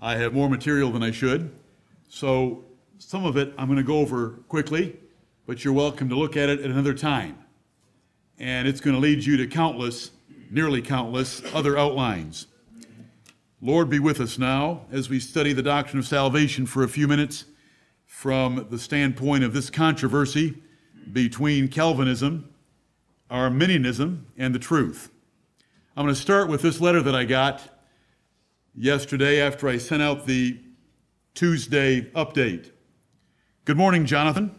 I have more material than I should. So some of it I'm going to go over quickly, but you're welcome to look at it at another time. And it's going to lead you to countless, nearly countless, other outlines. Lord, be with us now as we study the doctrine of salvation for a few minutes from the standpoint of this controversy between Calvinism, Arminianism, and the truth. I'm going to start with this letter that I got yesterday after I sent out the Tuesday update. Good morning, Jonathan.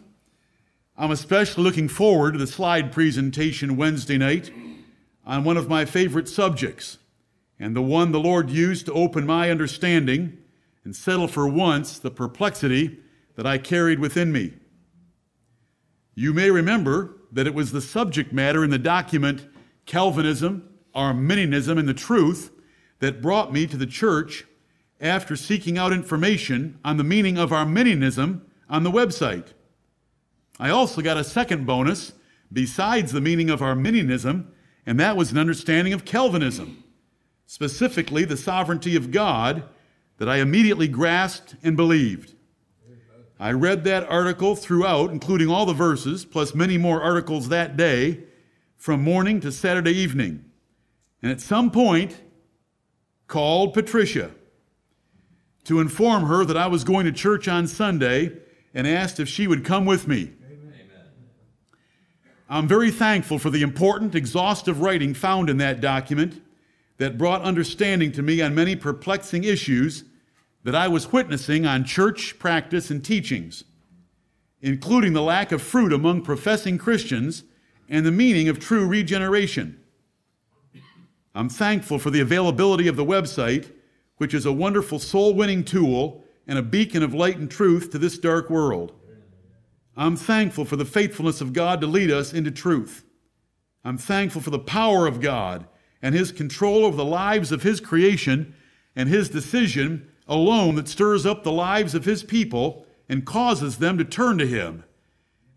I'm especially looking forward to the slide presentation Wednesday night on one of my favorite subjects, and the one the Lord used to open my understanding and settle for once the perplexity that I carried within me. You may remember that it was the subject matter in the document Calvinism, Arminianism, and the Truth that brought me to the church after seeking out information on the meaning of Arminianism on the website. I also got a second bonus besides the meaning of Arminianism, and that was an understanding of Calvinism, specifically the sovereignty of God, that I immediately grasped and believed. I read that article throughout, including all the verses, plus many more articles that day, from morning to Saturday evening. And at some point, called Patricia to inform her that I was going to church on Sunday and asked if she would come with me. I'm very thankful for the important, exhaustive writing found in that document that brought understanding to me on many perplexing issues that I was witnessing on church practice and teachings, including the lack of fruit among professing Christians and the meaning of true regeneration. I'm thankful for the availability of the website, which is a wonderful soul winning tool and a beacon of light and truth to this dark world. I'm thankful for the faithfulness of God to lead us into truth. I'm thankful for the power of God and His control over the lives of His creation and His decision alone that stirs up the lives of His people and causes them to turn to Him,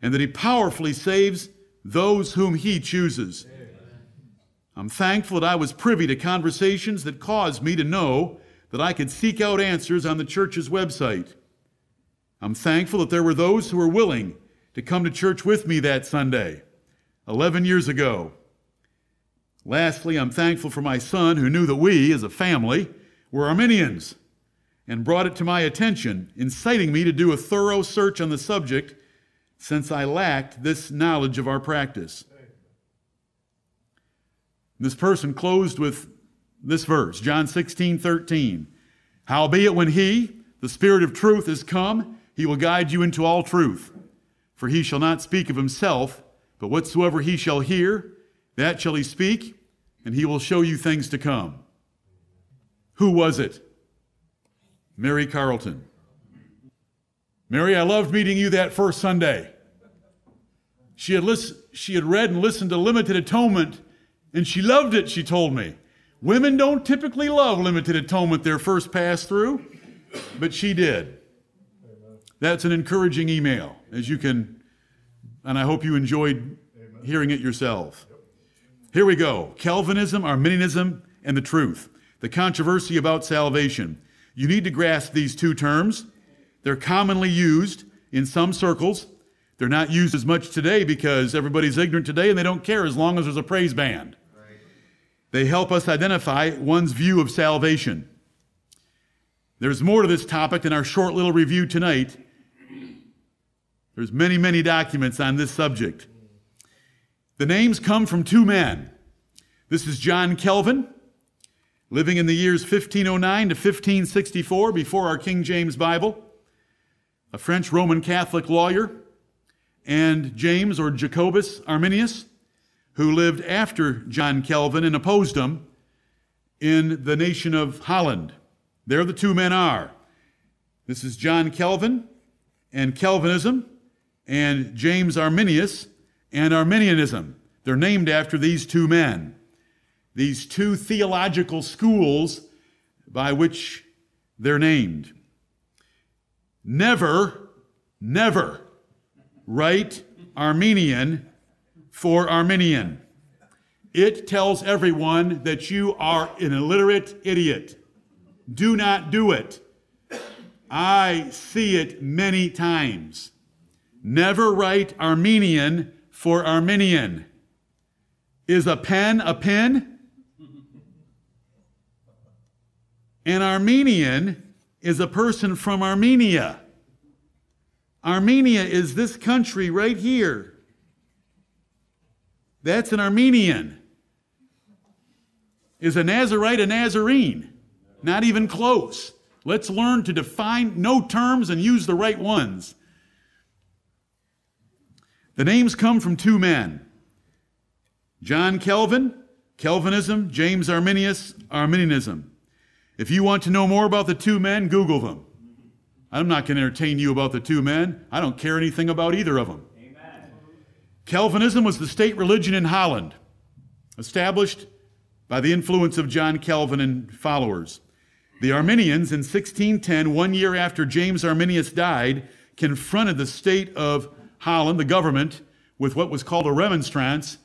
and that He powerfully saves those whom He chooses. I'm thankful that I was privy to conversations that caused me to know that I could seek out answers on the church's website. I'm thankful that there were those who were willing to come to church with me that Sunday, 11 years ago. Lastly, I'm thankful for my son who knew that we, as a family, were Arminians and brought it to my attention, inciting me to do a thorough search on the subject since I lacked this knowledge of our practice. This person closed with this verse, John 16, 13. Howbeit, when he, the Spirit of truth, is come, he will guide you into all truth. For he shall not speak of himself, but whatsoever he shall hear, that shall he speak, and he will show you things to come. Who was it? Mary Carlton. Mary, I loved meeting you that first Sunday. She had, list, she had read and listened to Limited Atonement, and she loved it, she told me. Women don't typically love limited atonement their first pass through, but she did. That's an encouraging email, as you can, and I hope you enjoyed hearing it yourself. Here we go Calvinism, Arminianism, and the truth. The controversy about salvation. You need to grasp these two terms. They're commonly used in some circles. They're not used as much today because everybody's ignorant today and they don't care as long as there's a praise band. They help us identify one's view of salvation. There's more to this topic than our short little review tonight. There's many, many documents on this subject. The names come from two men. This is John Calvin, living in the years 1509 to 1564 before our King James Bible, a French Roman Catholic lawyer, and James or Jacobus Arminius, who lived after John Calvin and opposed him in the nation of Holland. There the two men are. This is John Calvin and Calvinism, and James Arminius and Arminianism. They're named after these two men, these two theological schools by which they're named. Never, never write Armenian for Arminian. It tells everyone that you are an illiterate idiot. Do not do it. I see it many times. Never write Armenian for Arminian. Is a pen a pen? An Armenian is a person from Armenia. Armenia is this country right here. That's an Armenian. Is a Nazarite a Nazarene? Not even close. Let's learn to define no terms and use the right ones. The names come from two men John Calvin, Calvinism, James Arminius, Arminianism. If you want to know more about the two men, Google them. I'm not going to entertain you about the two men. I don't care anything about either of them. Calvinism was the state religion in Holland, established by the influence of John Calvin and followers. The Arminians in 1610, one year after James Arminius died, confronted the state of Holland, the government, with what was called a remonstrance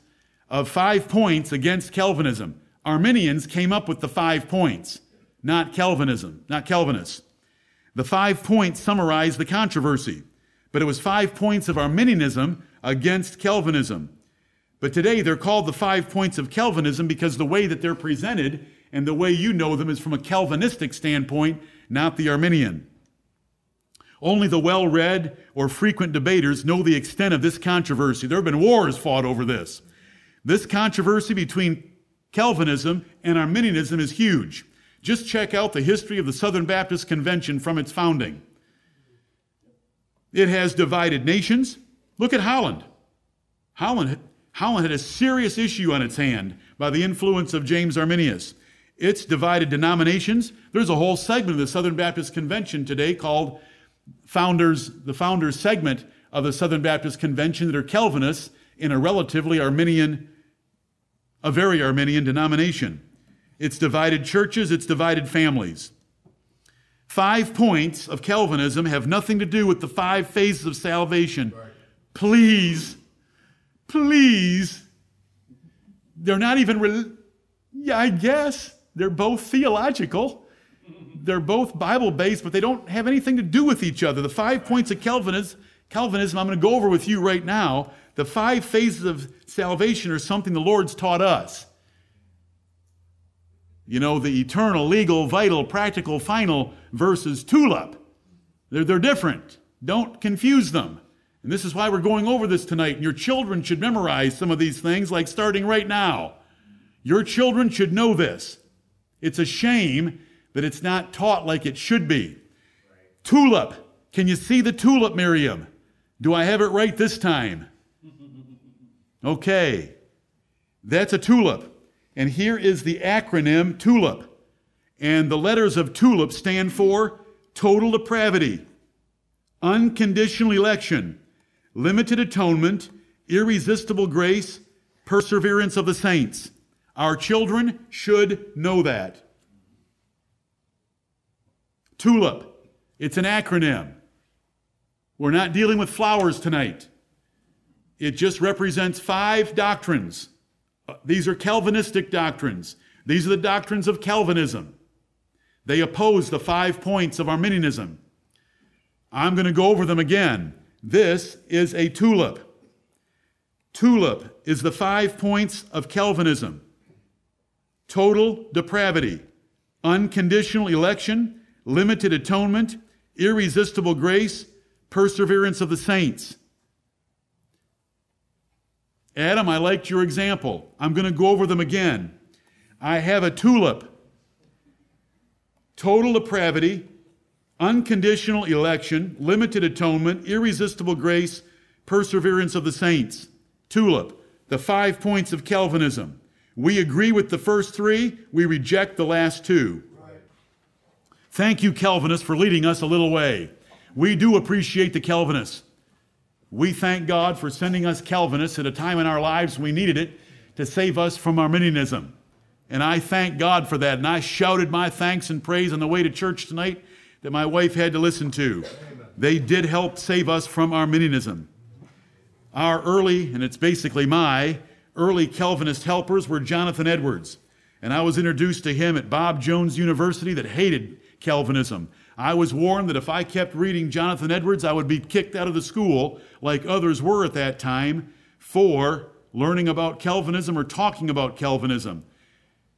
of five points against Calvinism. Arminians came up with the five points, not Calvinism, not Calvinists. The five points summarized the controversy, but it was five points of Arminianism against Calvinism. But today they're called the five points of Calvinism because the way that they're presented and the way you know them is from a Calvinistic standpoint, not the Arminian. Only the well read or frequent debaters know the extent of this controversy. There have been wars fought over this. This controversy between Calvinism and Arminianism is huge. Just check out the history of the Southern Baptist Convention from its founding. It has divided nations. Look at Holland. Holland, Holland had a serious issue on its hand by the influence of James Arminius. It's divided denominations. There's a whole segment of the Southern Baptist Convention today called founders, the founders segment of the Southern Baptist Convention that are Calvinists in a relatively Arminian, a very Arminian denomination. It's divided churches, it's divided families. Five points of Calvinism have nothing to do with the five phases of salvation. Please, please. They're not even, re- yeah, I guess. They're both theological. They're both Bible based, but they don't have anything to do with each other. The five points of Calvinism, Calvinism I'm going to go over with you right now. The five phases of salvation are something the Lord's taught us. You know, the eternal, legal, vital, practical, final versus tulip. They're, they're different. Don't confuse them. And this is why we're going over this tonight. And your children should memorize some of these things, like starting right now. Your children should know this. It's a shame that it's not taught like it should be. Tulip. Can you see the tulip, Miriam? Do I have it right this time? Okay. That's a tulip. And here is the acronym TULIP. And the letters of TULIP stand for total depravity, unconditional election, limited atonement, irresistible grace, perseverance of the saints. Our children should know that. TULIP. It's an acronym. We're not dealing with flowers tonight. It just represents five doctrines uh, these are Calvinistic doctrines. These are the doctrines of Calvinism. They oppose the five points of Arminianism. I'm going to go over them again. This is a tulip. Tulip is the five points of Calvinism total depravity, unconditional election, limited atonement, irresistible grace, perseverance of the saints. Adam, I liked your example. I'm going to go over them again. I have a tulip. Total depravity, unconditional election, limited atonement, irresistible grace, perseverance of the saints. Tulip, the five points of Calvinism. We agree with the first three, we reject the last two. Thank you, Calvinists, for leading us a little way. We do appreciate the Calvinists. We thank God for sending us Calvinists at a time in our lives we needed it to save us from Arminianism. And I thank God for that. And I shouted my thanks and praise on the way to church tonight that my wife had to listen to. They did help save us from Arminianism. Our early, and it's basically my early Calvinist helpers were Jonathan Edwards. And I was introduced to him at Bob Jones University that hated Calvinism. I was warned that if I kept reading Jonathan Edwards, I would be kicked out of the school, like others were at that time, for learning about Calvinism or talking about Calvinism.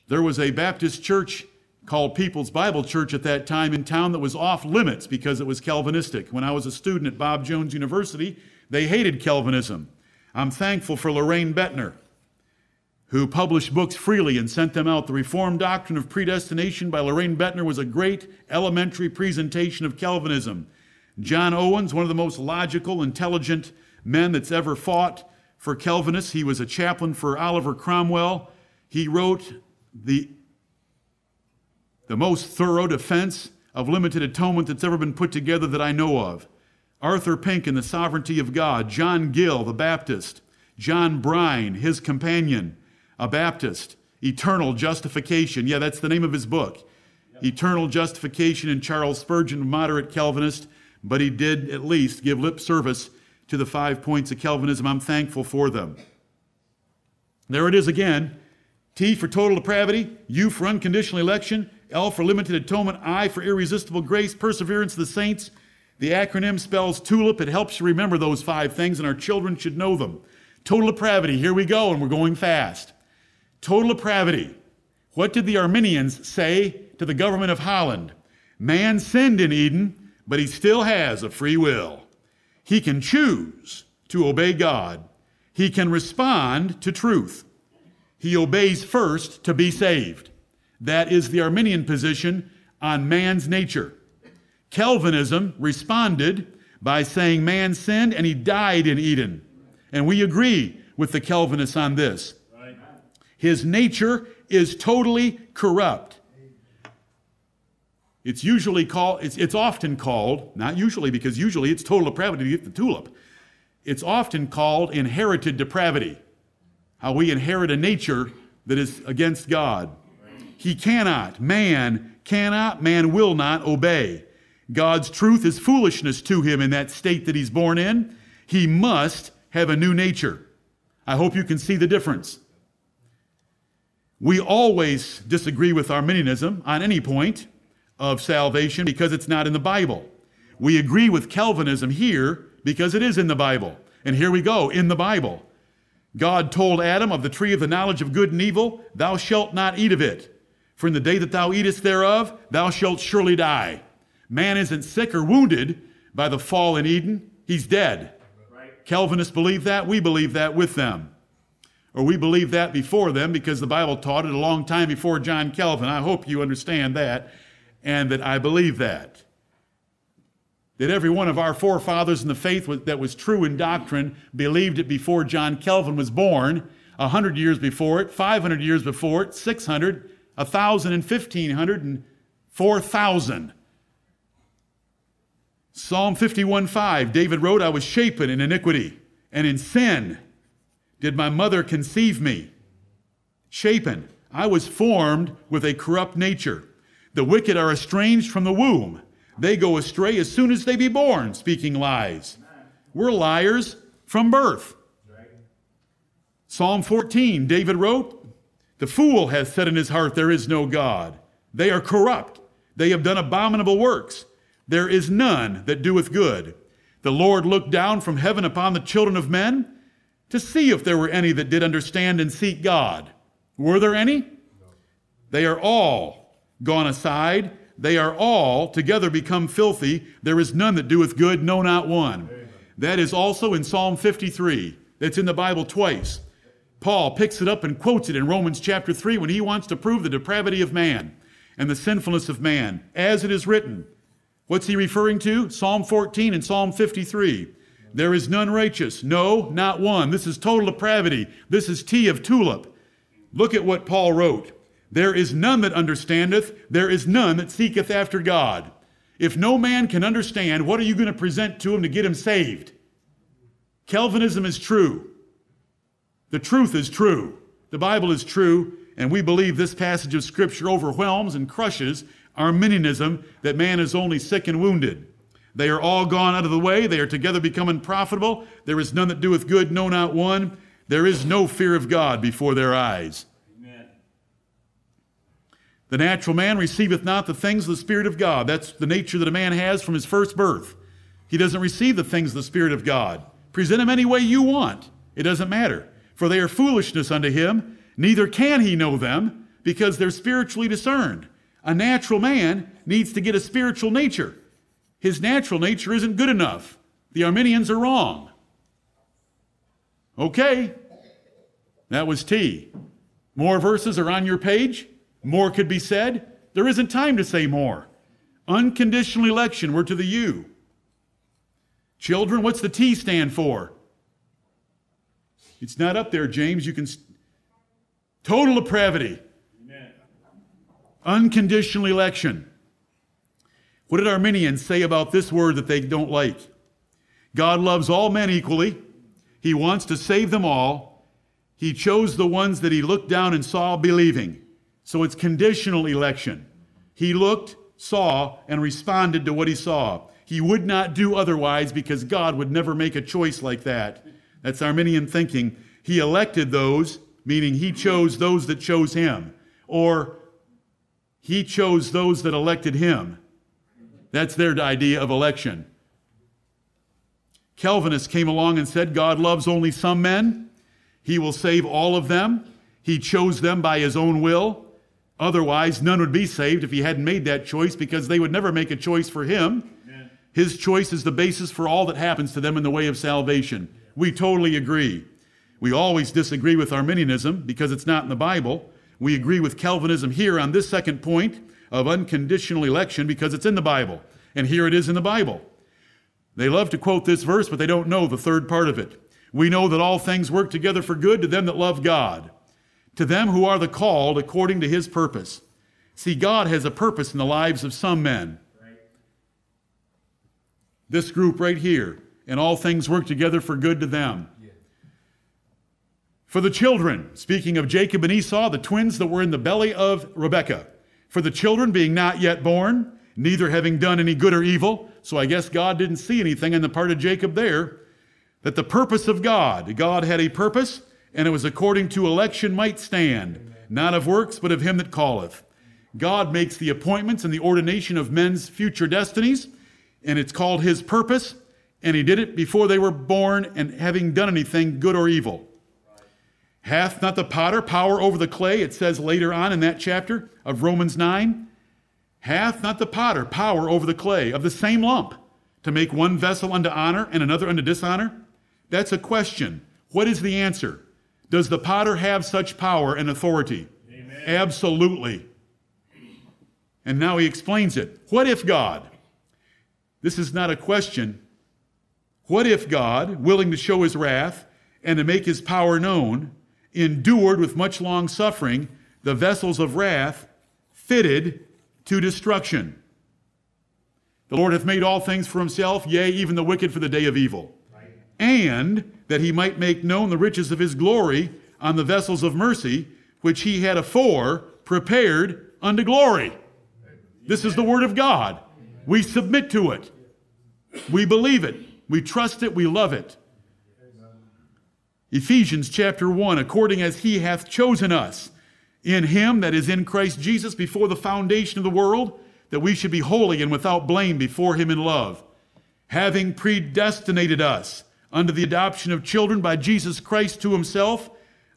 There was a Baptist church called People's Bible Church at that time in town that was off limits because it was Calvinistic. When I was a student at Bob Jones University, they hated Calvinism. I'm thankful for Lorraine Boettner, who published books freely and sent them out. The Reformed Doctrine of Predestination by Lorraine Boettner was a great elementary presentation of Calvinism. John Owens, one of the most logical, intelligent men that's ever fought for Calvinists, he was a chaplain for Oliver Cromwell. He wrote the the most thorough defense of limited atonement that's ever been put together that I know of. Arthur Pink and the Sovereignty of God, John Gill, the Baptist, John Brine, his companion, a Baptist, Eternal Justification. Yeah, that's the name of his book. Eternal Justification, and Charles Spurgeon, moderate Calvinist, but he did at least give lip service to the five points of Calvinism. I'm thankful for them. There it is again. T for total depravity, U for unconditional election, L for limited atonement, I for irresistible grace, perseverance of the saints. The acronym spells TULIP. It helps you remember those five things, and our children should know them. Total depravity, here we go, and we're going fast. Total depravity. What did the Arminians say to the government of Holland? Man sinned in Eden, but he still has a free will. He can choose to obey God, he can respond to truth. He obeys first to be saved. That is the Arminian position on man's nature. Calvinism responded by saying man sinned and he died in Eden. And we agree with the Calvinists on this. His nature is totally corrupt. It's usually called, it's, it's often called, not usually because usually it's total depravity to get the tulip. It's often called inherited depravity. How we inherit a nature that is against God. He cannot, man cannot, man will not obey. God's truth is foolishness to him in that state that he's born in. He must have a new nature. I hope you can see the difference. We always disagree with Arminianism on any point of salvation because it's not in the Bible. We agree with Calvinism here because it is in the Bible. And here we go, in the Bible. God told Adam of the tree of the knowledge of good and evil, Thou shalt not eat of it. For in the day that thou eatest thereof, thou shalt surely die. Man isn't sick or wounded by the fall in Eden, he's dead. Right. Calvinists believe that. We believe that with them. Or we believe that before them because the Bible taught it a long time before John Calvin. I hope you understand that and that I believe that. That every one of our forefathers in the faith that was true in doctrine believed it before John Calvin was born, 100 years before it, 500 years before it, 600, a thousand and fifteen hundred and four thousand. Psalm 51 5, David wrote, I was shapen in iniquity, and in sin did my mother conceive me. Shapen. I was formed with a corrupt nature. The wicked are estranged from the womb. They go astray as soon as they be born, speaking lies. We're liars from birth. Psalm 14, David wrote, the fool hath said in his heart, There is no God. They are corrupt. They have done abominable works. There is none that doeth good. The Lord looked down from heaven upon the children of men to see if there were any that did understand and seek God. Were there any? They are all gone aside. They are all together become filthy. There is none that doeth good, no, not one. That is also in Psalm 53. That's in the Bible twice. Paul picks it up and quotes it in Romans chapter 3 when he wants to prove the depravity of man and the sinfulness of man, as it is written. What's he referring to? Psalm 14 and Psalm 53. There is none righteous, no, not one. This is total depravity. This is T of tulip. Look at what Paul wrote. There is none that understandeth, there is none that seeketh after God. If no man can understand, what are you going to present to him to get him saved? Calvinism is true. The truth is true. The Bible is true, and we believe this passage of Scripture overwhelms and crushes Arminianism that man is only sick and wounded. They are all gone out of the way. They are together becoming profitable. There is none that doeth good, no, not one. There is no fear of God before their eyes. Amen. The natural man receiveth not the things of the Spirit of God. That's the nature that a man has from his first birth. He doesn't receive the things of the Spirit of God. Present him any way you want. It doesn't matter. For they are foolishness unto him, neither can he know them, because they're spiritually discerned. A natural man needs to get a spiritual nature. His natural nature isn't good enough. The Arminians are wrong. Okay, that was T. More verses are on your page. More could be said. There isn't time to say more. Unconditional election, we're to the U. Children, what's the T stand for? It's not up there, James. You can. Total depravity. Amen. Unconditional election. What did Arminians say about this word that they don't like? God loves all men equally. He wants to save them all. He chose the ones that he looked down and saw believing. So it's conditional election. He looked, saw, and responded to what he saw. He would not do otherwise because God would never make a choice like that. That's Arminian thinking. He elected those, meaning he chose those that chose him, or he chose those that elected him. That's their idea of election. Calvinists came along and said God loves only some men. He will save all of them. He chose them by his own will. Otherwise, none would be saved if he hadn't made that choice because they would never make a choice for him. His choice is the basis for all that happens to them in the way of salvation. We totally agree. We always disagree with Arminianism because it's not in the Bible. We agree with Calvinism here on this second point of unconditional election because it's in the Bible. And here it is in the Bible. They love to quote this verse, but they don't know the third part of it. We know that all things work together for good to them that love God to them who are the called according to his purpose. See, God has a purpose in the lives of some men. This group right here, and all things work together for good to them. For the children, speaking of Jacob and Esau, the twins that were in the belly of Rebekah, for the children being not yet born, neither having done any good or evil, so I guess God didn't see anything in the part of Jacob there, that the purpose of God, God had a purpose, and it was according to election might stand, not of works, but of him that calleth. God makes the appointments and the ordination of men's future destinies, and it's called his purpose, and he did it before they were born and having done anything good or evil. Hath not the potter power over the clay? It says later on in that chapter of Romans 9. Hath not the potter power over the clay of the same lump to make one vessel unto honor and another unto dishonor? That's a question. What is the answer? Does the potter have such power and authority? Amen. Absolutely. And now he explains it. What if God, this is not a question, what if God, willing to show his wrath and to make his power known, endured with much long suffering the vessels of wrath fitted to destruction? The Lord hath made all things for himself, yea, even the wicked for the day of evil. Right. And that he might make known the riches of his glory on the vessels of mercy, which he had afore prepared unto glory. This is the word of God. We submit to it. We believe it. We trust it. We love it. Ephesians chapter 1 according as he hath chosen us in him that is in Christ Jesus before the foundation of the world, that we should be holy and without blame before him in love, having predestinated us unto the adoption of children by Jesus Christ to himself,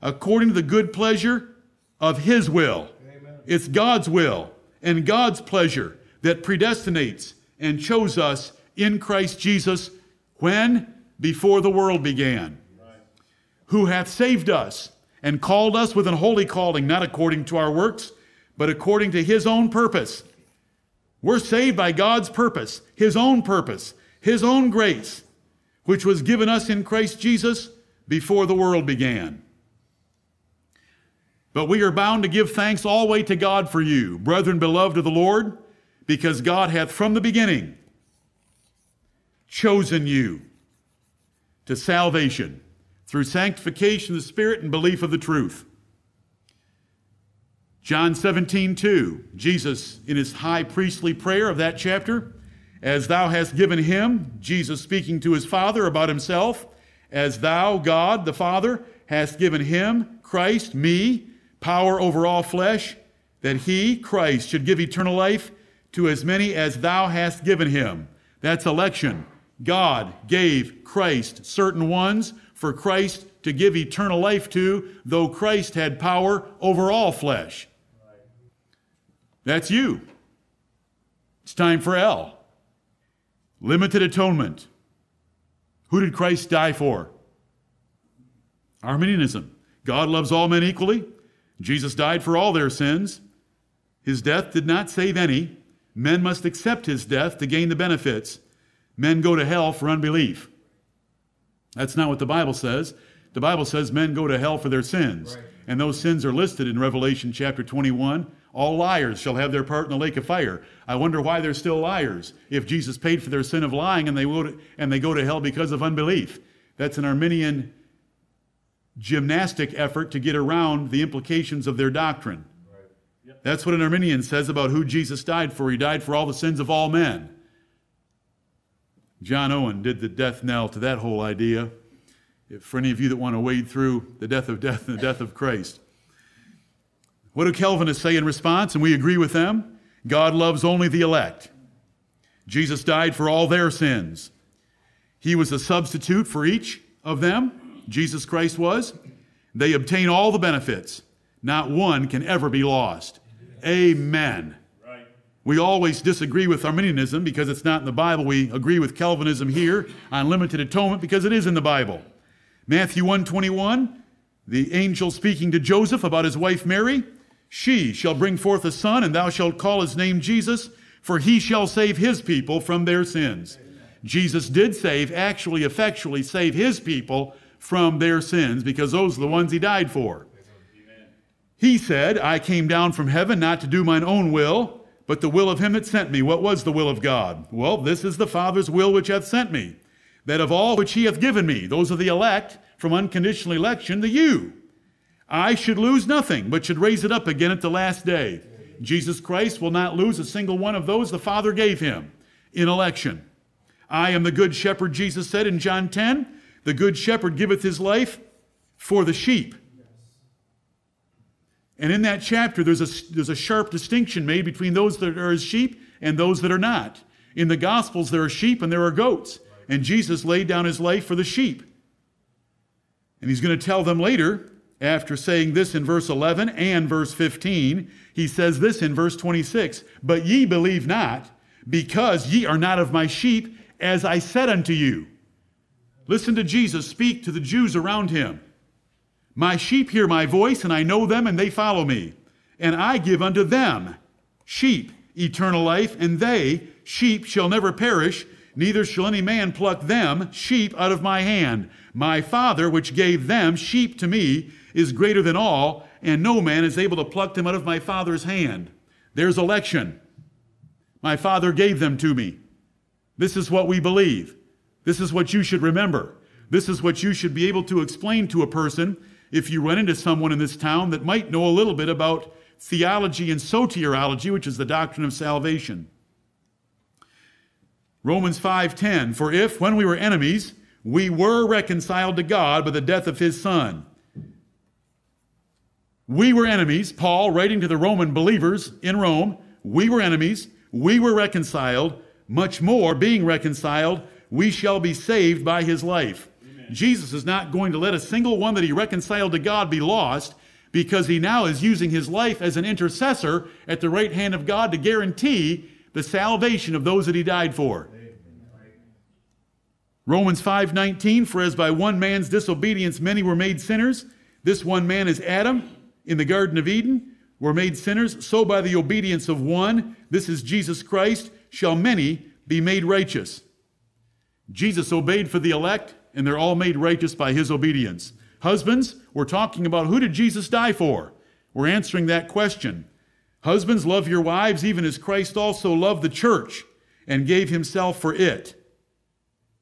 according to the good pleasure of his will. Amen. It's God's will and God's pleasure that predestinates and chose us in Christ Jesus when? Before the world began. Who hath saved us and called us with an holy calling, not according to our works, but according to his own purpose. We're saved by God's purpose, his own purpose, his own grace which was given us in Christ Jesus before the world began. But we are bound to give thanks always to God for you, brethren beloved of the Lord, because God hath from the beginning chosen you to salvation through sanctification of the Spirit and belief of the truth. John 17, 2, Jesus, in his high priestly prayer of that chapter, as thou hast given him, Jesus speaking to his Father about himself, as thou, God the Father, hast given him, Christ, me, power over all flesh, that he, Christ, should give eternal life to as many as thou hast given him. That's election. God gave Christ certain ones for Christ to give eternal life to, though Christ had power over all flesh. That's you. It's time for L. Limited atonement. Who did Christ die for? Arminianism. God loves all men equally. Jesus died for all their sins. His death did not save any. Men must accept his death to gain the benefits. Men go to hell for unbelief. That's not what the Bible says. The Bible says men go to hell for their sins. Right. And those sins are listed in Revelation chapter 21. All liars shall have their part in the lake of fire. I wonder why they're still liars if Jesus paid for their sin of lying and they, to, and they go to hell because of unbelief. That's an Arminian gymnastic effort to get around the implications of their doctrine. That's what an Arminian says about who Jesus died for. He died for all the sins of all men. John Owen did the death knell to that whole idea. If, for any of you that want to wade through the death of death and the death of Christ. What do Calvinists say in response? And we agree with them. God loves only the elect. Jesus died for all their sins. He was a substitute for each of them. Jesus Christ was. They obtain all the benefits. Not one can ever be lost. Amen. We always disagree with Arminianism because it's not in the Bible. We agree with Calvinism here on limited atonement because it is in the Bible. Matthew 121, the angel speaking to Joseph about his wife Mary, she shall bring forth a son, and thou shalt call his name Jesus, for he shall save his people from their sins. Jesus did save, actually, effectually save his people from their sins because those are the ones he died for. He said, I came down from heaven not to do mine own will, but the will of him that sent me. What was the will of God? Well, this is the Father's will which hath sent me, that of all which he hath given me, those are the elect from unconditional election, the you, I should lose nothing, but should raise it up again at the last day. Jesus Christ will not lose a single one of those the Father gave him in election. I am the good shepherd, Jesus said in John 10. The good shepherd giveth his life for the sheep. And in that chapter, there's a, there's a sharp distinction made between those that are as sheep and those that are not. In the Gospels, there are sheep and there are goats. And Jesus laid down his life for the sheep. And he's going to tell them later, after saying this in verse 11 and verse 15, he says this in verse 26 But ye believe not, because ye are not of my sheep, as I said unto you. Listen to Jesus speak to the Jews around him. My sheep hear my voice, and I know them, and they follow me. And I give unto them, sheep, eternal life, and they, sheep, shall never perish, neither shall any man pluck them, sheep, out of my hand. My Father, which gave them, sheep, to me, is greater than all, and no man is able to pluck them out of my Father's hand. There's election. My Father gave them to me. This is what we believe. This is what you should remember. This is what you should be able to explain to a person if you run into someone in this town that might know a little bit about theology and soteriology, which is the doctrine of salvation. Romans 5:10 For if when we were enemies we were reconciled to God by the death of his son we were enemies Paul writing to the Roman believers in Rome we were enemies we were reconciled much more being reconciled we shall be saved by his life Jesus is not going to let a single one that he reconciled to God be lost because he now is using his life as an intercessor at the right hand of God to guarantee the salvation of those that he died for. Romans 5:19 for as by one man's disobedience many were made sinners this one man is Adam in the garden of Eden were made sinners so by the obedience of one this is Jesus Christ shall many be made righteous. Jesus obeyed for the elect and they're all made righteous by his obedience. Husbands, we're talking about who did Jesus die for? We're answering that question. Husbands, love your wives even as Christ also loved the church and gave himself for it.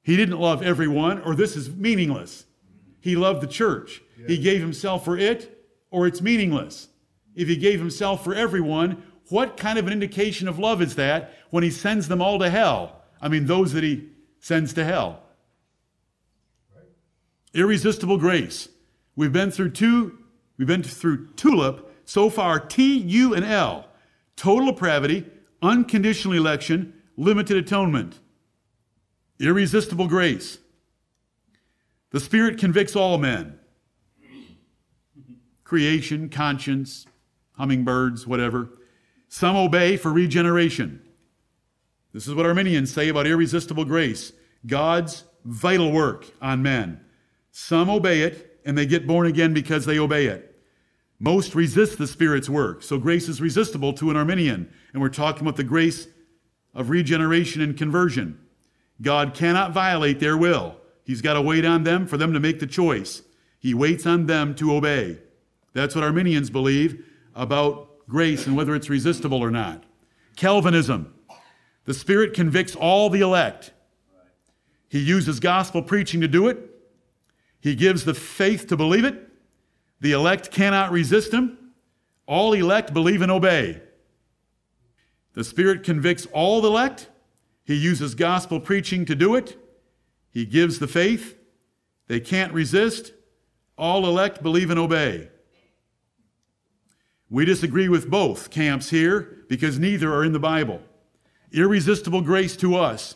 He didn't love everyone, or this is meaningless. He loved the church. He gave himself for it, or it's meaningless. If he gave himself for everyone, what kind of an indication of love is that when he sends them all to hell? I mean, those that he sends to hell. Irresistible grace. We've been through two, we've been through tulip, So far, T, U, and L total depravity, unconditional election, limited atonement, irresistible grace. The Spirit convicts all men creation, conscience, hummingbirds, whatever. Some obey for regeneration. This is what Arminians say about irresistible grace God's vital work on men. Some obey it and they get born again because they obey it. Most resist the Spirit's work. So grace is resistible to an Arminian. And we're talking about the grace of regeneration and conversion. God cannot violate their will. He's got to wait on them for them to make the choice. He waits on them to obey. That's what Arminians believe about grace and whether it's resistible or not. Calvinism. The Spirit convicts all the elect. He uses gospel preaching to do it. He gives the faith to believe it. The elect cannot resist him. All elect believe and obey. The Spirit convicts all the elect. He uses gospel preaching to do it. He gives the faith. They can't resist. All elect believe and obey. We disagree with both camps here because neither are in the Bible. Irresistible grace to us.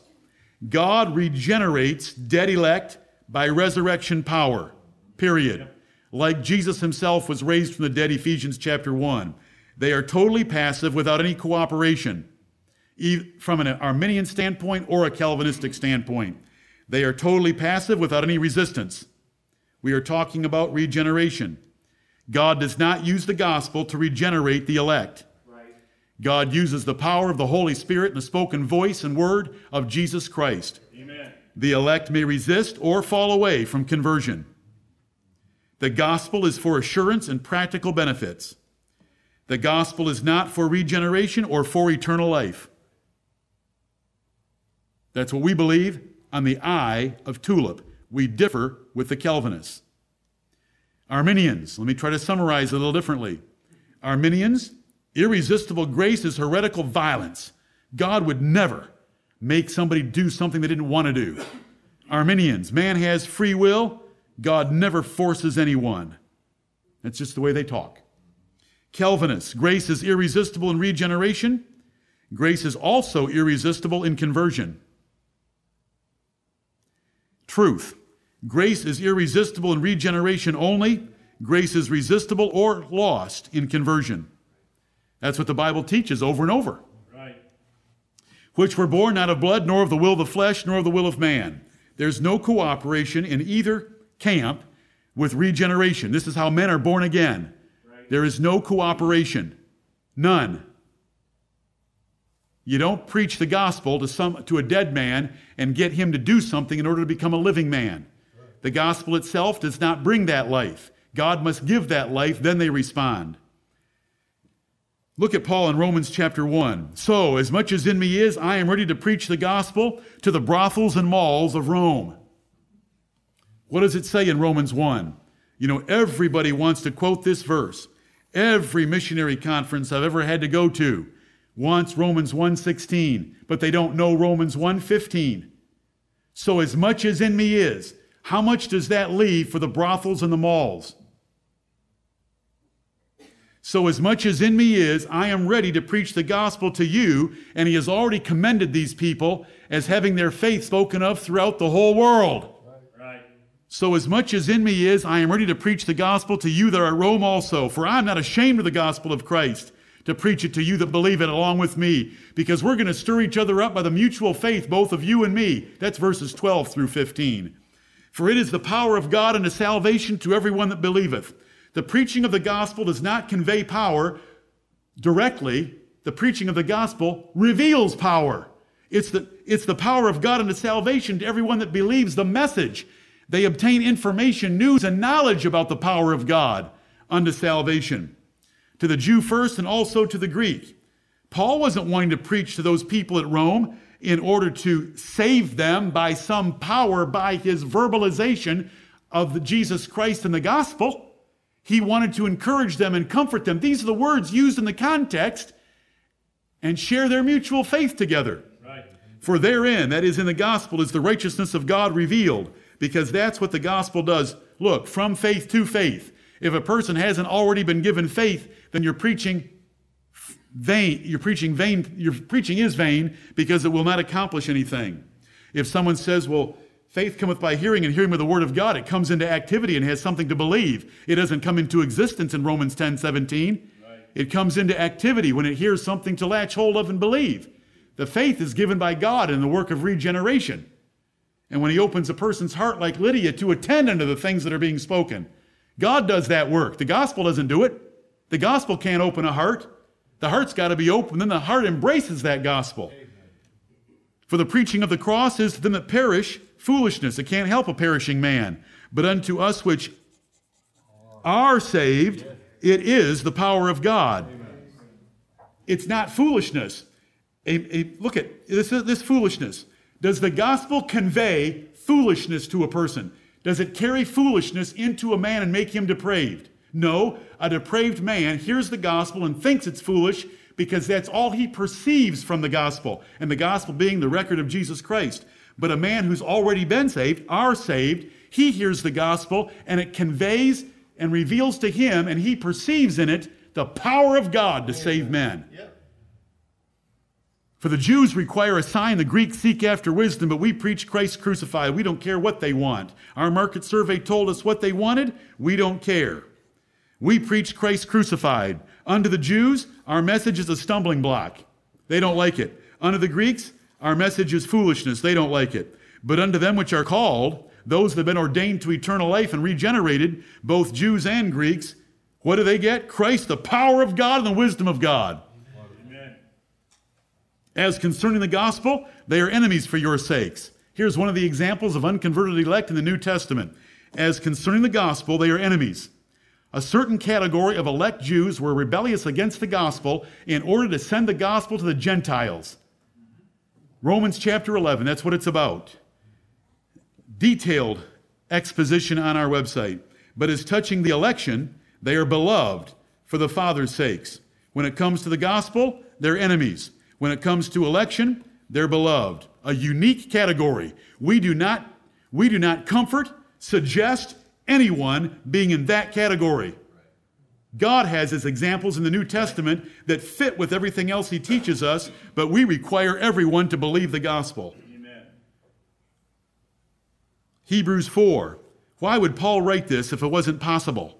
God regenerates dead elect by resurrection power, period. Like Jesus himself was raised from the dead, Ephesians chapter 1. They are totally passive without any cooperation, from an Arminian standpoint or a Calvinistic standpoint. They are totally passive without any resistance. We are talking about regeneration. God does not use the gospel to regenerate the elect. God uses the power of the Holy Spirit and the spoken voice and word of Jesus Christ. Amen. The elect may resist or fall away from conversion. The gospel is for assurance and practical benefits. The gospel is not for regeneration or for eternal life. That's what we believe on the eye of tulip. We differ with the Calvinists. Arminians, let me try to summarize a little differently. Arminians, irresistible grace is heretical violence. God would never make somebody do something they didn't want to do. Arminians, man has free will. God never forces anyone. That's just the way they talk. Calvinists, grace is irresistible in regeneration. Grace is also irresistible in conversion. Truth. Grace is irresistible in regeneration only. Grace is resistible or lost in conversion. That's what the Bible teaches over and over. Which were born not of blood, nor of the will of the flesh, nor of the will of man. There's no cooperation in either camp with regeneration. This is how men are born again. Right. There is no cooperation. None. You don't preach the gospel to, some, to a dead man and get him to do something in order to become a living man. The gospel itself does not bring that life. God must give that life, then they respond. Look at Paul in Romans chapter 1. So, as much as in me is, I am ready to preach the gospel to the brothels and malls of Rome. What does it say in Romans 1? You know, everybody wants to quote this verse. Every missionary conference I've ever had to go to wants Romans 1:16, but they don't know Romans 1:15. So as much as in me is, how much does that leave for the brothels and the malls? So, as much as in me is, I am ready to preach the gospel to you, and he has already commended these people as having their faith spoken of throughout the whole world. Right. So, as much as in me is, I am ready to preach the gospel to you that are at Rome also, for I am not ashamed of the gospel of Christ to preach it to you that believe it along with me, because we're going to stir each other up by the mutual faith, both of you and me. That's verses 12 through 15. For it is the power of God unto salvation to everyone that believeth. The preaching of the gospel does not convey power directly. The preaching of the gospel reveals power. It's the, it's the power of God unto salvation to everyone that believes the message. They obtain information, news, and knowledge about the power of God unto salvation. To the Jew first and also to the Greek. Paul wasn't wanting to preach to those people at Rome in order to save them by some power by his verbalization of Jesus Christ and the gospel. He wanted to encourage them and comfort them. These are the words used in the context and share their mutual faith together. Right. For therein, that is in the gospel, is the righteousness of God revealed, because that's what the gospel does. Look, from faith to faith. If a person hasn't already been given faith, then you're preaching vain. You're preaching vain. Your preaching is vain because it will not accomplish anything. If someone says, well, faith cometh by hearing and hearing with the word of God, it comes into activity and has something to believe. It doesn't come into existence in Romans 10 17. Right. It comes into activity when it hears something to latch hold of and believe. The faith is given by God in the work of regeneration. And when he opens a person's heart like Lydia to attend unto the things that are being spoken, God does that work. The gospel doesn't do it. The gospel can't open a heart. The heart's got to be open, then the heart embraces that gospel. For the preaching of the cross is to them that perish foolishness. It can't help a perishing man. But unto us which are saved, it is the power of God. It's not foolishness. A, a, look at this, this foolishness. Does the gospel convey foolishness to a person? Does it carry foolishness into a man and make him depraved? No, a depraved man hears the gospel and thinks it's foolish because that's all he perceives from the gospel, and the gospel being the record of Jesus Christ. But a man who's already been saved, are saved, he hears the gospel and it conveys and reveals to him, and he perceives in it the power of God to save men. For the Jews require a sign, the Greeks seek after wisdom, but we preach Christ crucified. We don't care what they want. Our market survey told us what they wanted. We don't care. We preach Christ crucified. Unto the Jews, our message is a stumbling block. They don't like it. Unto the Greeks, our message is foolishness. They don't like it. But unto them which are called, those that have been ordained to eternal life and regenerated, both Jews and Greeks, what do they get? Christ, the power of God and the wisdom of God. Amen. As concerning the gospel, they are enemies for your sakes. Here's one of the examples of unconverted elect in the New Testament. As concerning the gospel, they are enemies. A certain category of elect Jews were rebellious against the gospel in order to send the gospel to the Gentiles. Romans chapter 11, that's what it's about. Detailed exposition on our website. But as touching the election, they are beloved for the Father's sakes. When it comes to the gospel, they're enemies. When it comes to election, they're beloved. A unique category. We do not, we do not comfort, suggest anyone being in that category. God has his examples in the New Testament that fit with everything else he teaches us, but we require everyone to believe the gospel. Amen. Hebrews 4. Why would Paul write this if it wasn't possible?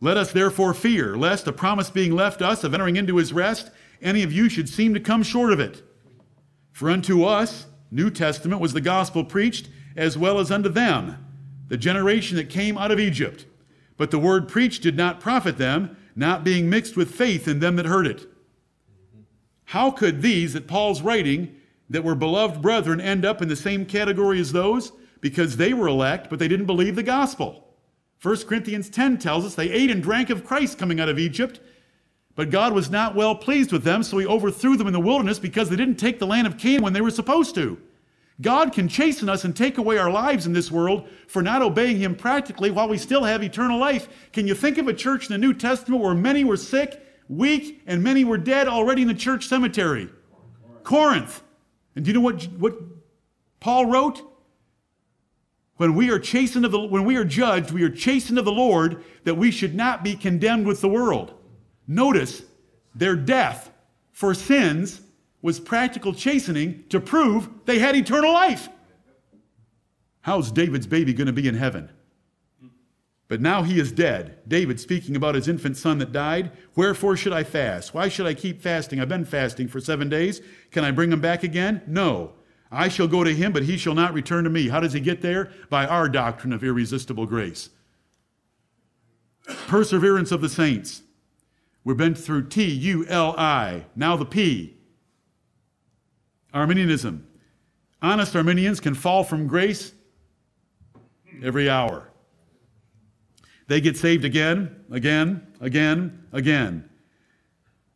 Let us therefore fear, lest the promise being left us of entering into his rest any of you should seem to come short of it. For unto us, New Testament, was the gospel preached, as well as unto them, the generation that came out of Egypt. But the word preached did not profit them, not being mixed with faith in them that heard it. How could these that Paul's writing, that were beloved brethren, end up in the same category as those? Because they were elect, but they didn't believe the gospel. 1 Corinthians 10 tells us they ate and drank of Christ coming out of Egypt, but God was not well pleased with them, so he overthrew them in the wilderness because they didn't take the land of Canaan when they were supposed to. God can chasten us and take away our lives in this world for not obeying him practically while we still have eternal life. Can you think of a church in the New Testament where many were sick, weak, and many were dead already in the church cemetery? Corinth. And do you know what, what Paul wrote? When we are chastened of the, when we are judged, we are chastened of the Lord that we should not be condemned with the world. Notice their death for sins was practical chastening to prove they had eternal life. How's David's baby going to be in heaven? But now he is dead. David speaking about his infant son that died. Wherefore should I fast? Why should I keep fasting? I've been fasting for seven days. Can I bring him back again? No. I shall go to him, but he shall not return to me. How does he get there? By our doctrine of irresistible grace. Perseverance of the saints. We've been through T U L I, now the P. Arminianism. Honest Arminians can fall from grace every hour. They get saved again, again, again, again.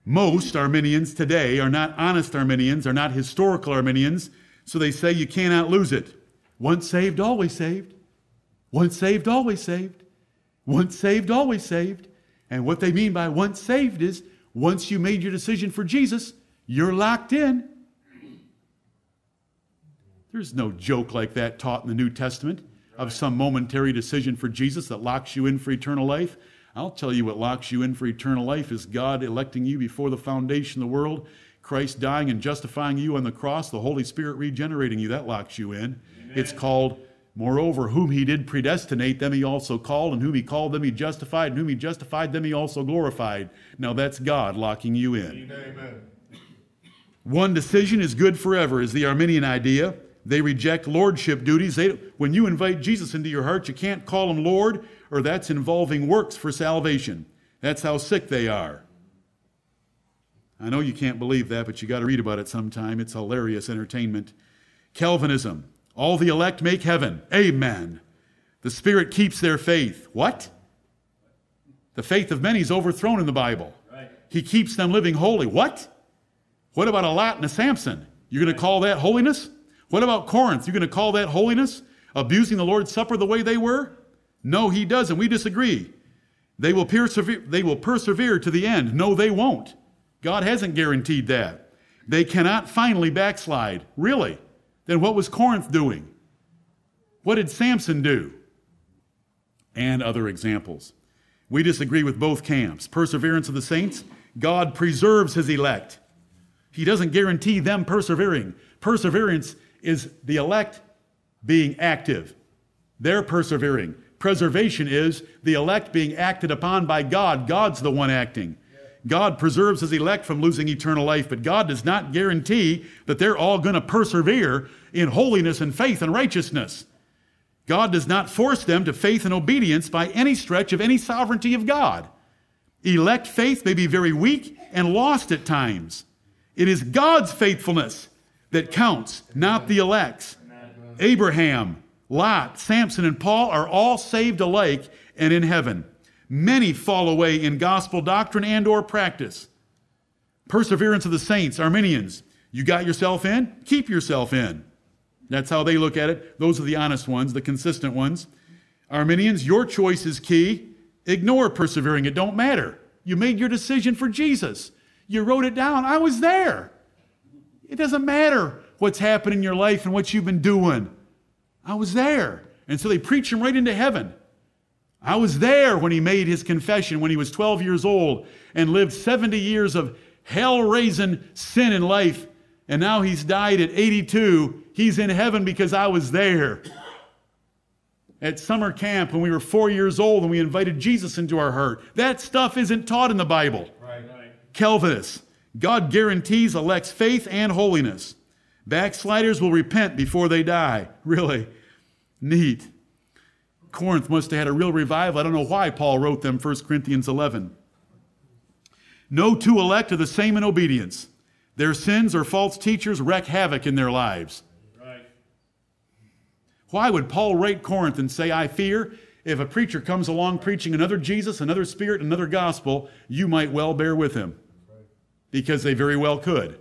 Most Arminians today are not honest Arminians, are not historical Arminians, so they say you cannot lose it. Once saved, always saved. Once saved, always saved. Once saved, always saved. And what they mean by once saved is once you made your decision for Jesus, you're locked in. There's no joke like that taught in the New Testament of some momentary decision for Jesus that locks you in for eternal life. I'll tell you what locks you in for eternal life is God electing you before the foundation of the world, Christ dying and justifying you on the cross, the Holy Spirit regenerating you. That locks you in. Amen. It's called, moreover, whom he did predestinate, them he also called, and whom he called, them he justified, and whom he justified, them he also glorified. Now that's God locking you in. Amen. One decision is good forever, is the Arminian idea. They reject lordship duties. They, when you invite Jesus into your heart, you can't call him Lord, or that's involving works for salvation. That's how sick they are. I know you can't believe that, but you got to read about it sometime. It's hilarious entertainment. Calvinism. All the elect make heaven. Amen. The Spirit keeps their faith. What? The faith of many is overthrown in the Bible. Right. He keeps them living holy. What? What about a Lot and a Samson? You're going to call that holiness? What about Corinth? You're going to call that holiness? Abusing the Lord's Supper the way they were? No, he doesn't. We disagree. They will persevere, they will persevere to the end. No, they won't. God hasn't guaranteed that. They cannot finally backslide. Really? Then what was Corinth doing? What did Samson do? And other examples. We disagree with both camps. Perseverance of the saints, God preserves his elect. He doesn't guarantee them persevering. Perseverance is the elect being active. They're persevering. Preservation is the elect being acted upon by God. God's the one acting. God preserves his elect from losing eternal life, but God does not guarantee that they're all going to persevere in holiness and faith and righteousness. God does not force them to faith and obedience by any stretch of any sovereignty of God. Elect faith may be very weak and lost at times. It is God's faithfulness that counts, not the elect's. Abraham, Lot, Samson, and Paul are all saved alike and in heaven. Many fall away in gospel doctrine and or practice. Perseverance of the saints, Arminians. You got yourself in? Keep yourself in. That's how they look at it. Those are the honest ones, the consistent ones. Arminians, your choice is key. Ignore persevering. It don't matter. You made your decision for Jesus. You wrote it down. I was there. It doesn't matter what's happened in your life and what you've been doing. I was there. And so they preach him right into heaven. I was there when he made his confession when he was 12 years old and lived 70 years of hell raising sin in life. And now he's died at 82. He's in heaven because I was there. At summer camp when we were four years old and we invited Jesus into our heart. That stuff isn't taught in the Bible. Right, right. Calvinists. God guarantees elects faith and holiness. Backsliders will repent before they die. Really neat. Corinth must have had a real revival. I don't know why Paul wrote them 1 Corinthians 11. No two elect are the same in obedience. Their sins or false teachers wreak havoc in their lives. Right. Why would Paul write Corinth and say, I fear if a preacher comes along preaching another Jesus, another spirit, another gospel, you might well bear with him? Because they very well could.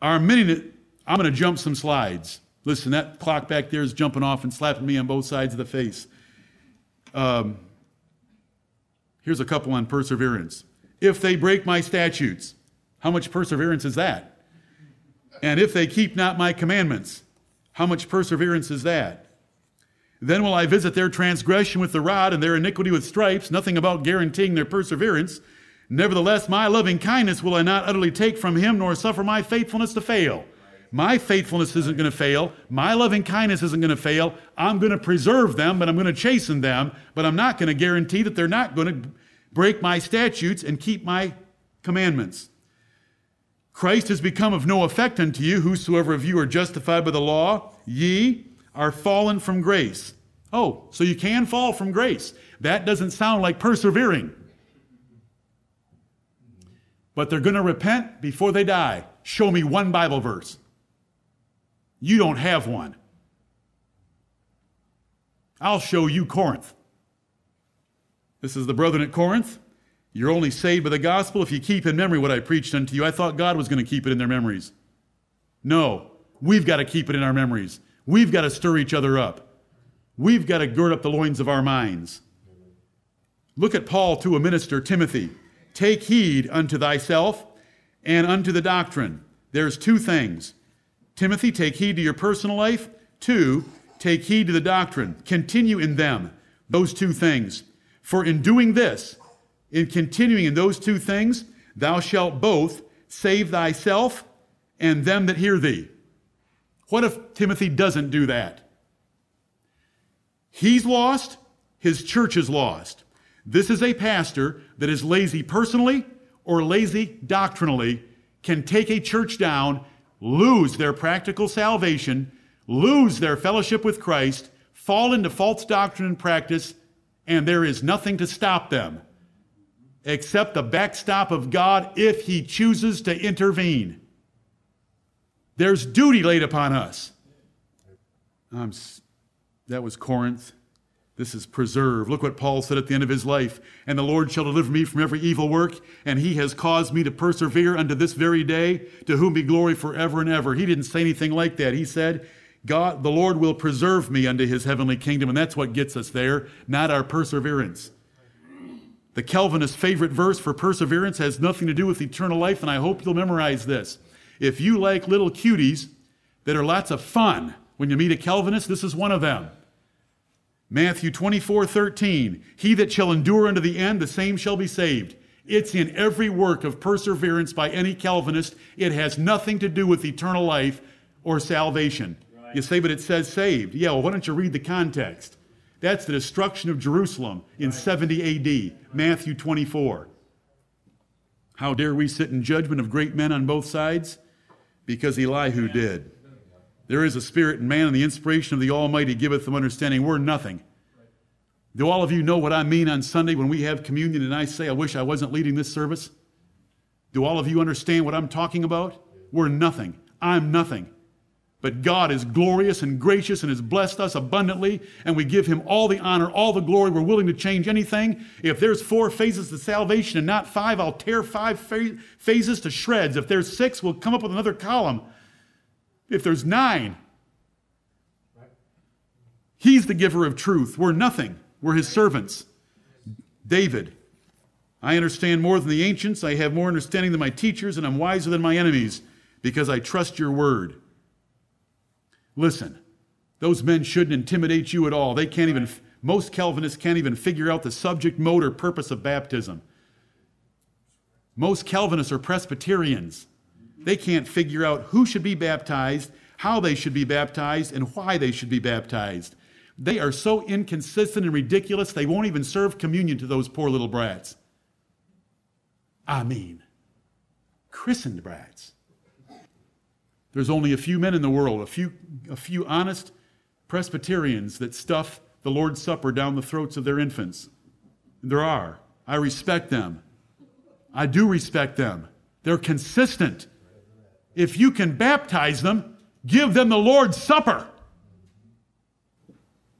Arminian, I'm going to jump some slides. Listen, that clock back there is jumping off and slapping me on both sides of the face. Um, here's a couple on perseverance. If they break my statutes, how much perseverance is that? And if they keep not my commandments, how much perseverance is that? Then will I visit their transgression with the rod and their iniquity with stripes, nothing about guaranteeing their perseverance. Nevertheless, my loving kindness will I not utterly take from him, nor suffer my faithfulness to fail. My faithfulness isn't going to fail. My loving kindness isn't going to fail. I'm going to preserve them, but I'm going to chasten them, but I'm not going to guarantee that they're not going to break my statutes and keep my commandments. Christ has become of no effect unto you, whosoever of you are justified by the law, ye are fallen from grace. Oh, so you can fall from grace. That doesn't sound like persevering but they're going to repent before they die. Show me one Bible verse. You don't have one. I'll show you Corinth. This is the brethren at Corinth. You're only saved by the gospel if you keep in memory what I preached unto you. I thought God was going to keep it in their memories. No, we've got to keep it in our memories. We've got to stir each other up. We've got to gird up the loins of our minds. Look at Paul to a minister, Timothy. Take heed unto thyself and unto the doctrine. There's two things. Timothy, take heed to your personal life. Two, take heed to the doctrine. Continue in them. Those two things. For in doing this, in continuing in those two things, thou shalt both save thyself and them that hear thee. What if Timothy doesn't do that? He's lost, his church is lost. This is a pastor that is lazy personally or lazy doctrinally, can take a church down, lose their practical salvation, lose their fellowship with Christ, fall into false doctrine and practice, and there is nothing to stop them except the backstop of God if He chooses to intervene. There's duty laid upon us. That was Corinth. This is preserve. Look what Paul said at the end of his life. And the Lord shall deliver me from every evil work, and he has caused me to persevere unto this very day, to whom be glory forever and ever. He didn't say anything like that. He said, God, the Lord will preserve me unto his heavenly kingdom, and that's what gets us there, not our perseverance. The Calvinist favorite verse for perseverance has nothing to do with eternal life, and I hope you'll memorize this. If you like little cuties that are lots of fun when you meet a Calvinist, this is one of them. Matthew 24, 13. He that shall endure unto the end, the same shall be saved. It's in every work of perseverance by any Calvinist. It has nothing to do with eternal life or salvation. Right. You say, but it says saved. Yeah, well, why don't you read the context? That's the destruction of Jerusalem in right. 70 AD, Matthew 24. How dare we sit in judgment of great men on both sides? Because Elihu did. There is a spirit in man, and the inspiration of the Almighty giveth them understanding. We're nothing. Do all of you know what I mean on Sunday when we have communion and I say, I wish I wasn't leading this service? Do all of you understand what I'm talking about? We're nothing. I'm nothing. But God is glorious and gracious and has blessed us abundantly, and we give Him all the honor, all the glory. We're willing to change anything. If there's four phases to salvation and not five, I'll tear five phases to shreds. If there's six, we'll come up with another column. If there's nine, He's the giver of truth. We're nothing. We're His servants. David, I understand more than the ancients. I have more understanding than my teachers, and I'm wiser than my enemies because I trust your word. Listen, those men shouldn't intimidate you at all. They can't even, most Calvinists can't even figure out the subject, mode, or purpose of baptism. Most Calvinists are Presbyterians. They can't figure out who should be baptized, how they should be baptized, and why they should be baptized. They are so inconsistent and ridiculous, they won't even serve communion to those poor little brats. I mean, christened brats. There's only a few men in the world, a few, a few honest Presbyterians that stuff the Lord's Supper down the throats of their infants. There are. I respect them. I do respect them. They're consistent. If you can baptize them, give them the Lord's Supper.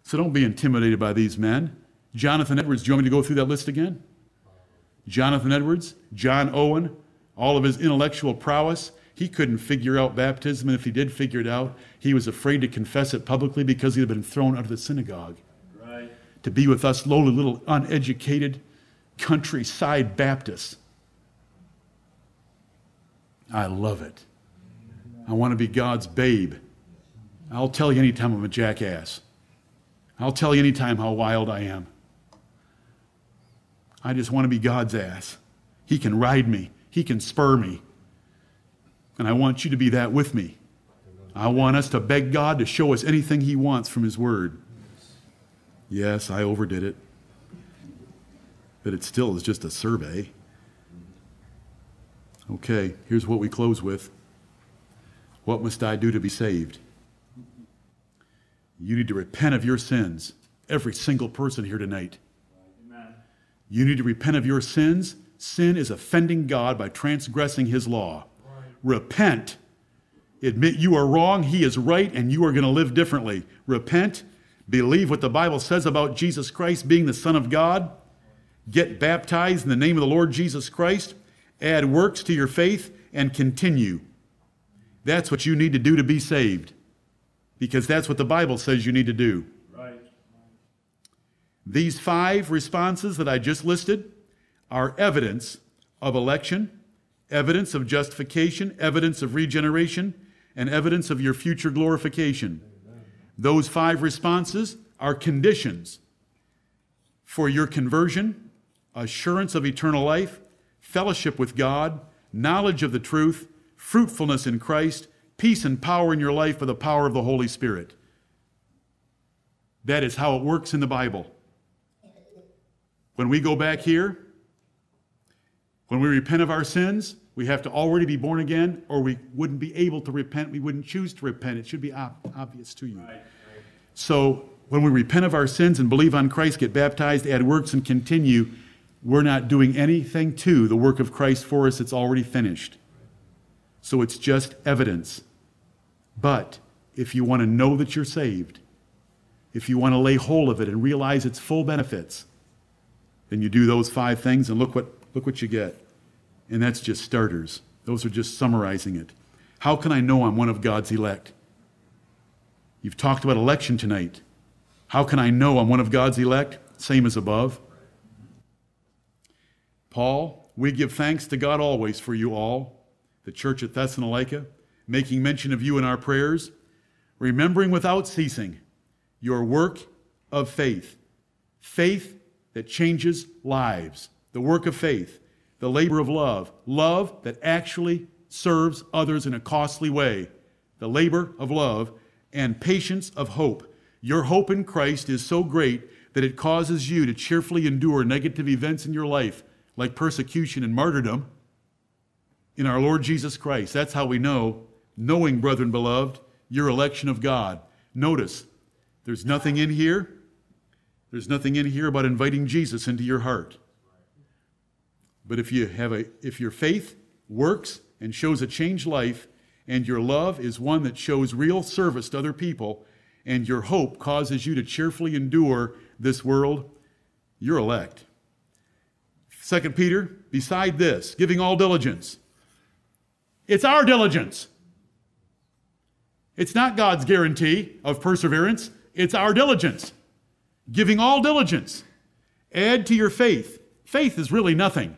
So don't be intimidated by these men. Jonathan Edwards, do you want me to go through that list again? Jonathan Edwards, John Owen, all of his intellectual prowess, he couldn't figure out baptism, and if he did figure it out, he was afraid to confess it publicly because he had been thrown out of the synagogue. Right. To be with us lowly little uneducated countryside Baptists. I love it. I want to be God's babe. I'll tell you anytime I'm a jackass. I'll tell you anytime how wild I am. I just want to be God's ass. He can ride me, He can spur me, and I want you to be that with me. I want us to beg God to show us anything He wants from His Word. Yes, I overdid it. But it still is just a survey. Okay, here's what we close with What must I do to be saved? You need to repent of your sins. Every single person here tonight. Amen. You need to repent of your sins. Sin is offending God by transgressing His law repent. Admit you are wrong, He is right, and you are going to live differently. Repent, believe what the Bible says about Jesus Christ being the Son of God, get baptized in the name of the Lord Jesus Christ, add works to your faith, and continue. That's what you need to do to be saved, because that's what the Bible says you need to do. Right. These five responses that I just listed are evidence of election evidence of justification, evidence of regeneration, and evidence of your future glorification. Those five responses are conditions for your conversion, assurance of eternal life, fellowship with God, knowledge of the truth, fruitfulness in Christ, peace and power in your life by the power of the Holy Spirit. That is how it works in the Bible. When we go back here, when we repent of our sins, we have to already be born again, or we wouldn't be able to repent. We wouldn't choose to repent. It should be ob- obvious to you. Right, right. So, when we repent of our sins and believe on Christ, get baptized, add works, and continue, we're not doing anything to the work of Christ for us. It's already finished. So, it's just evidence. But if you want to know that you're saved, if you want to lay hold of it and realize its full benefits, then you do those five things and look what, look what you get. And that's just starters. Those are just summarizing it. How can I know I'm one of God's elect? You've talked about election tonight. How can I know I'm one of God's elect? Same as above. Paul, we give thanks to God always for you all, the church at Thessalonica, making mention of you in our prayers, remembering without ceasing your work of faith. Faith that changes lives. The work of faith the labor of love, love that actually serves others in a costly way, the labor of love, and patience of hope. Your hope in Christ is so great that it causes you to cheerfully endure negative events in your life, like persecution and martyrdom, in our Lord Jesus Christ. That's how we know, knowing, brethren beloved, your election of God. Notice, there's nothing in here. There's nothing in here about inviting Jesus into your heart. But if you have a if your faith works and shows a changed life, and your love is one that shows real service to other people, and your hope causes you to cheerfully endure this world, you're elect. Second Peter, beside this, giving all diligence. It's our diligence. It's not God's guarantee of perseverance, it's our diligence. Giving all diligence. Add to your faith. Faith is really nothing.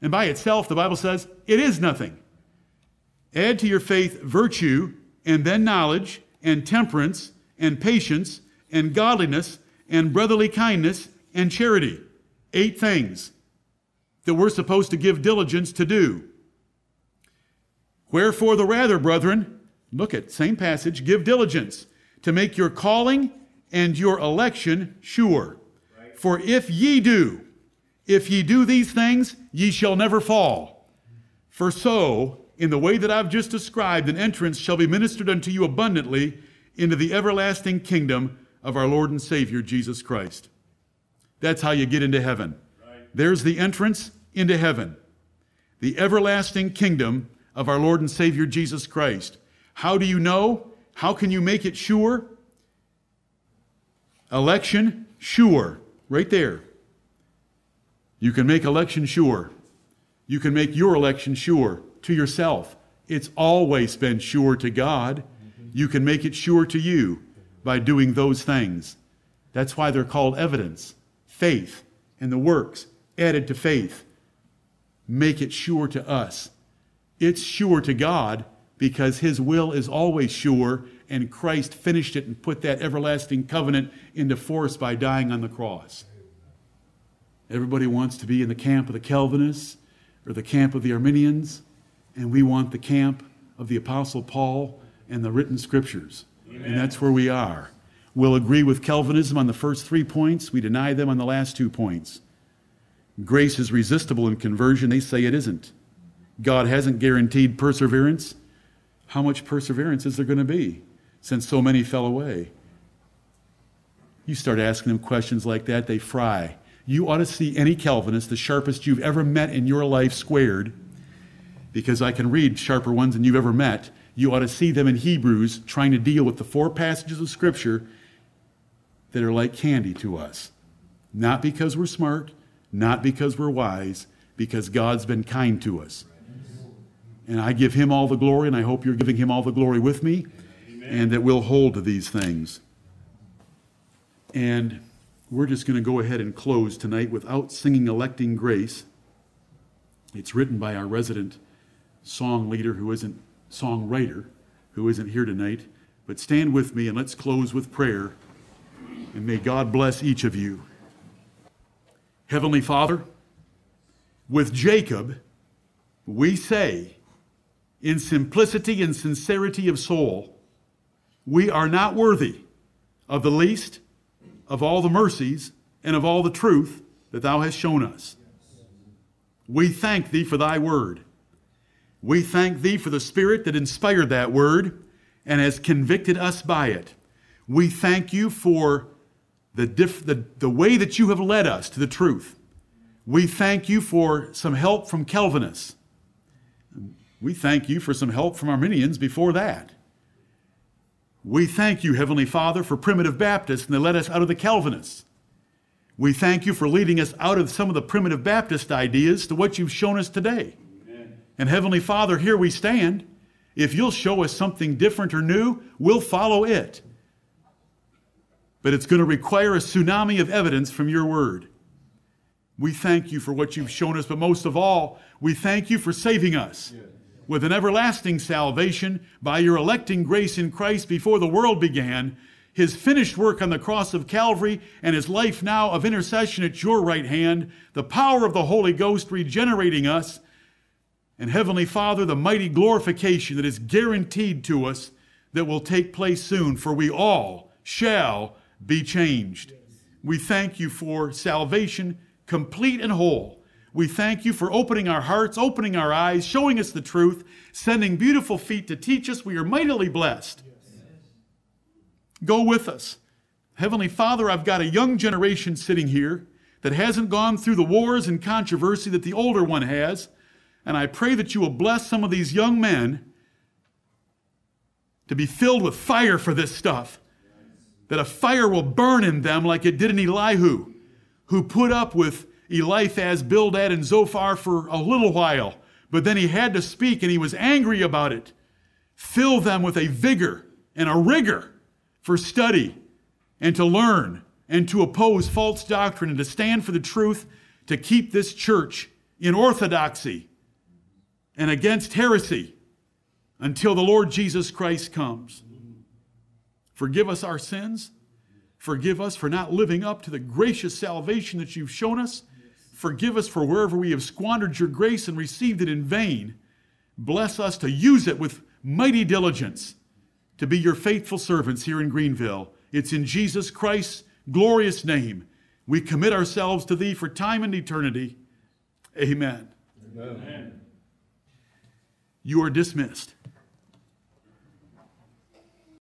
And by itself, the Bible says, it is nothing. Add to your faith virtue, and then knowledge, and temperance, and patience, and godliness, and brotherly kindness, and charity. Eight things that we're supposed to give diligence to do. Wherefore, the rather, brethren, look at same passage, give diligence to make your calling and your election sure. Right. For if ye do, if ye do these things, ye shall never fall. For so, in the way that I've just described, an entrance shall be ministered unto you abundantly into the everlasting kingdom of our Lord and Savior Jesus Christ. That's how you get into heaven. Right. There's the entrance into heaven, the everlasting kingdom of our Lord and Savior Jesus Christ. How do you know? How can you make it sure? Election, sure. Right there. You can make election sure. You can make your election sure to yourself. It's always been sure to God. You can make it sure to you by doing those things. That's why they're called evidence. Faith and the works added to faith make it sure to us. It's sure to God because His will is always sure, and Christ finished it and put that everlasting covenant into force by dying on the cross. Everybody wants to be in the camp of the Calvinists or the camp of the Arminians, and we want the camp of the Apostle Paul and the written scriptures. Amen. And that's where we are. We'll agree with Calvinism on the first three points, we deny them on the last two points. Grace is resistible in conversion, they say it isn't. God hasn't guaranteed perseverance. How much perseverance is there going to be since so many fell away? You start asking them questions like that, they fry you ought to see any Calvinist, the sharpest you've ever met in your life, squared, because I can read sharper ones than you've ever met. You ought to see them in Hebrews trying to deal with the four passages of Scripture that are like candy to us. Not because we're smart, not because we're wise, because God's been kind to us. And I give him all the glory, and I hope you're giving him all the glory with me, Amen. and that we'll hold to these things. And we're just going to go ahead and close tonight without singing Electing Grace. It's written by our resident song leader who isn't songwriter, who isn't here tonight. But stand with me and let's close with prayer. And may God bless each of you. Heavenly Father, with Jacob, we say, in simplicity and sincerity of soul, we are not worthy of the least of all the mercies and of all the truth that thou hast shown us. We thank thee for thy word. We thank thee for the Spirit that inspired that word and has convicted us by it. We thank you for the, diff- the, the way that you have led us to the truth. We thank you for some help from Calvinists. We thank you for some help from Arminians before that. We thank you, Heavenly Father, for primitive Baptists, and they led us out of the Calvinists. We thank you for leading us out of some of the primitive Baptist ideas to what you've shown us today. Amen. And Heavenly Father, here we stand. If you'll show us something different or new, we'll follow it. But it's going to require a tsunami of evidence from your word. We thank you for what you've shown us, but most of all, we thank you for saving us. Yes with an everlasting salvation by your electing grace in Christ before the world began, his finished work on the cross of Calvary, and his life now of intercession at your right hand, the power of the Holy Ghost regenerating us, and Heavenly Father, the mighty glorification that is guaranteed to us that will take place soon, for we all shall be changed. We thank you for salvation complete and whole we thank you for opening our hearts, opening our eyes, showing us the truth, sending beautiful feet to teach us. We are mightily blessed. Go with us. Heavenly Father, I've got a young generation sitting here that hasn't gone through the wars and controversy that the older one has. And I pray that you will bless some of these young men to be filled with fire for this stuff. That a fire will burn in them like it did in Elihu, who put up with Eliphaz, Bildad, and Zophar for a little while, but then he had to speak and he was angry about it. Fill them with a vigor and a rigor for study and to learn and to oppose false doctrine and to stand for the truth, to keep this church in orthodoxy and against heresy until the Lord Jesus Christ comes. Forgive us our sins. Forgive us for not living up to the gracious salvation that you've shown us. Forgive us for wherever we have squandered your grace and received it in vain. Bless us to use it with mighty diligence to be your faithful servants here in Greenville. It's in Jesus Christ's glorious name we commit ourselves to thee for time and eternity. Amen. Amen. You are dismissed.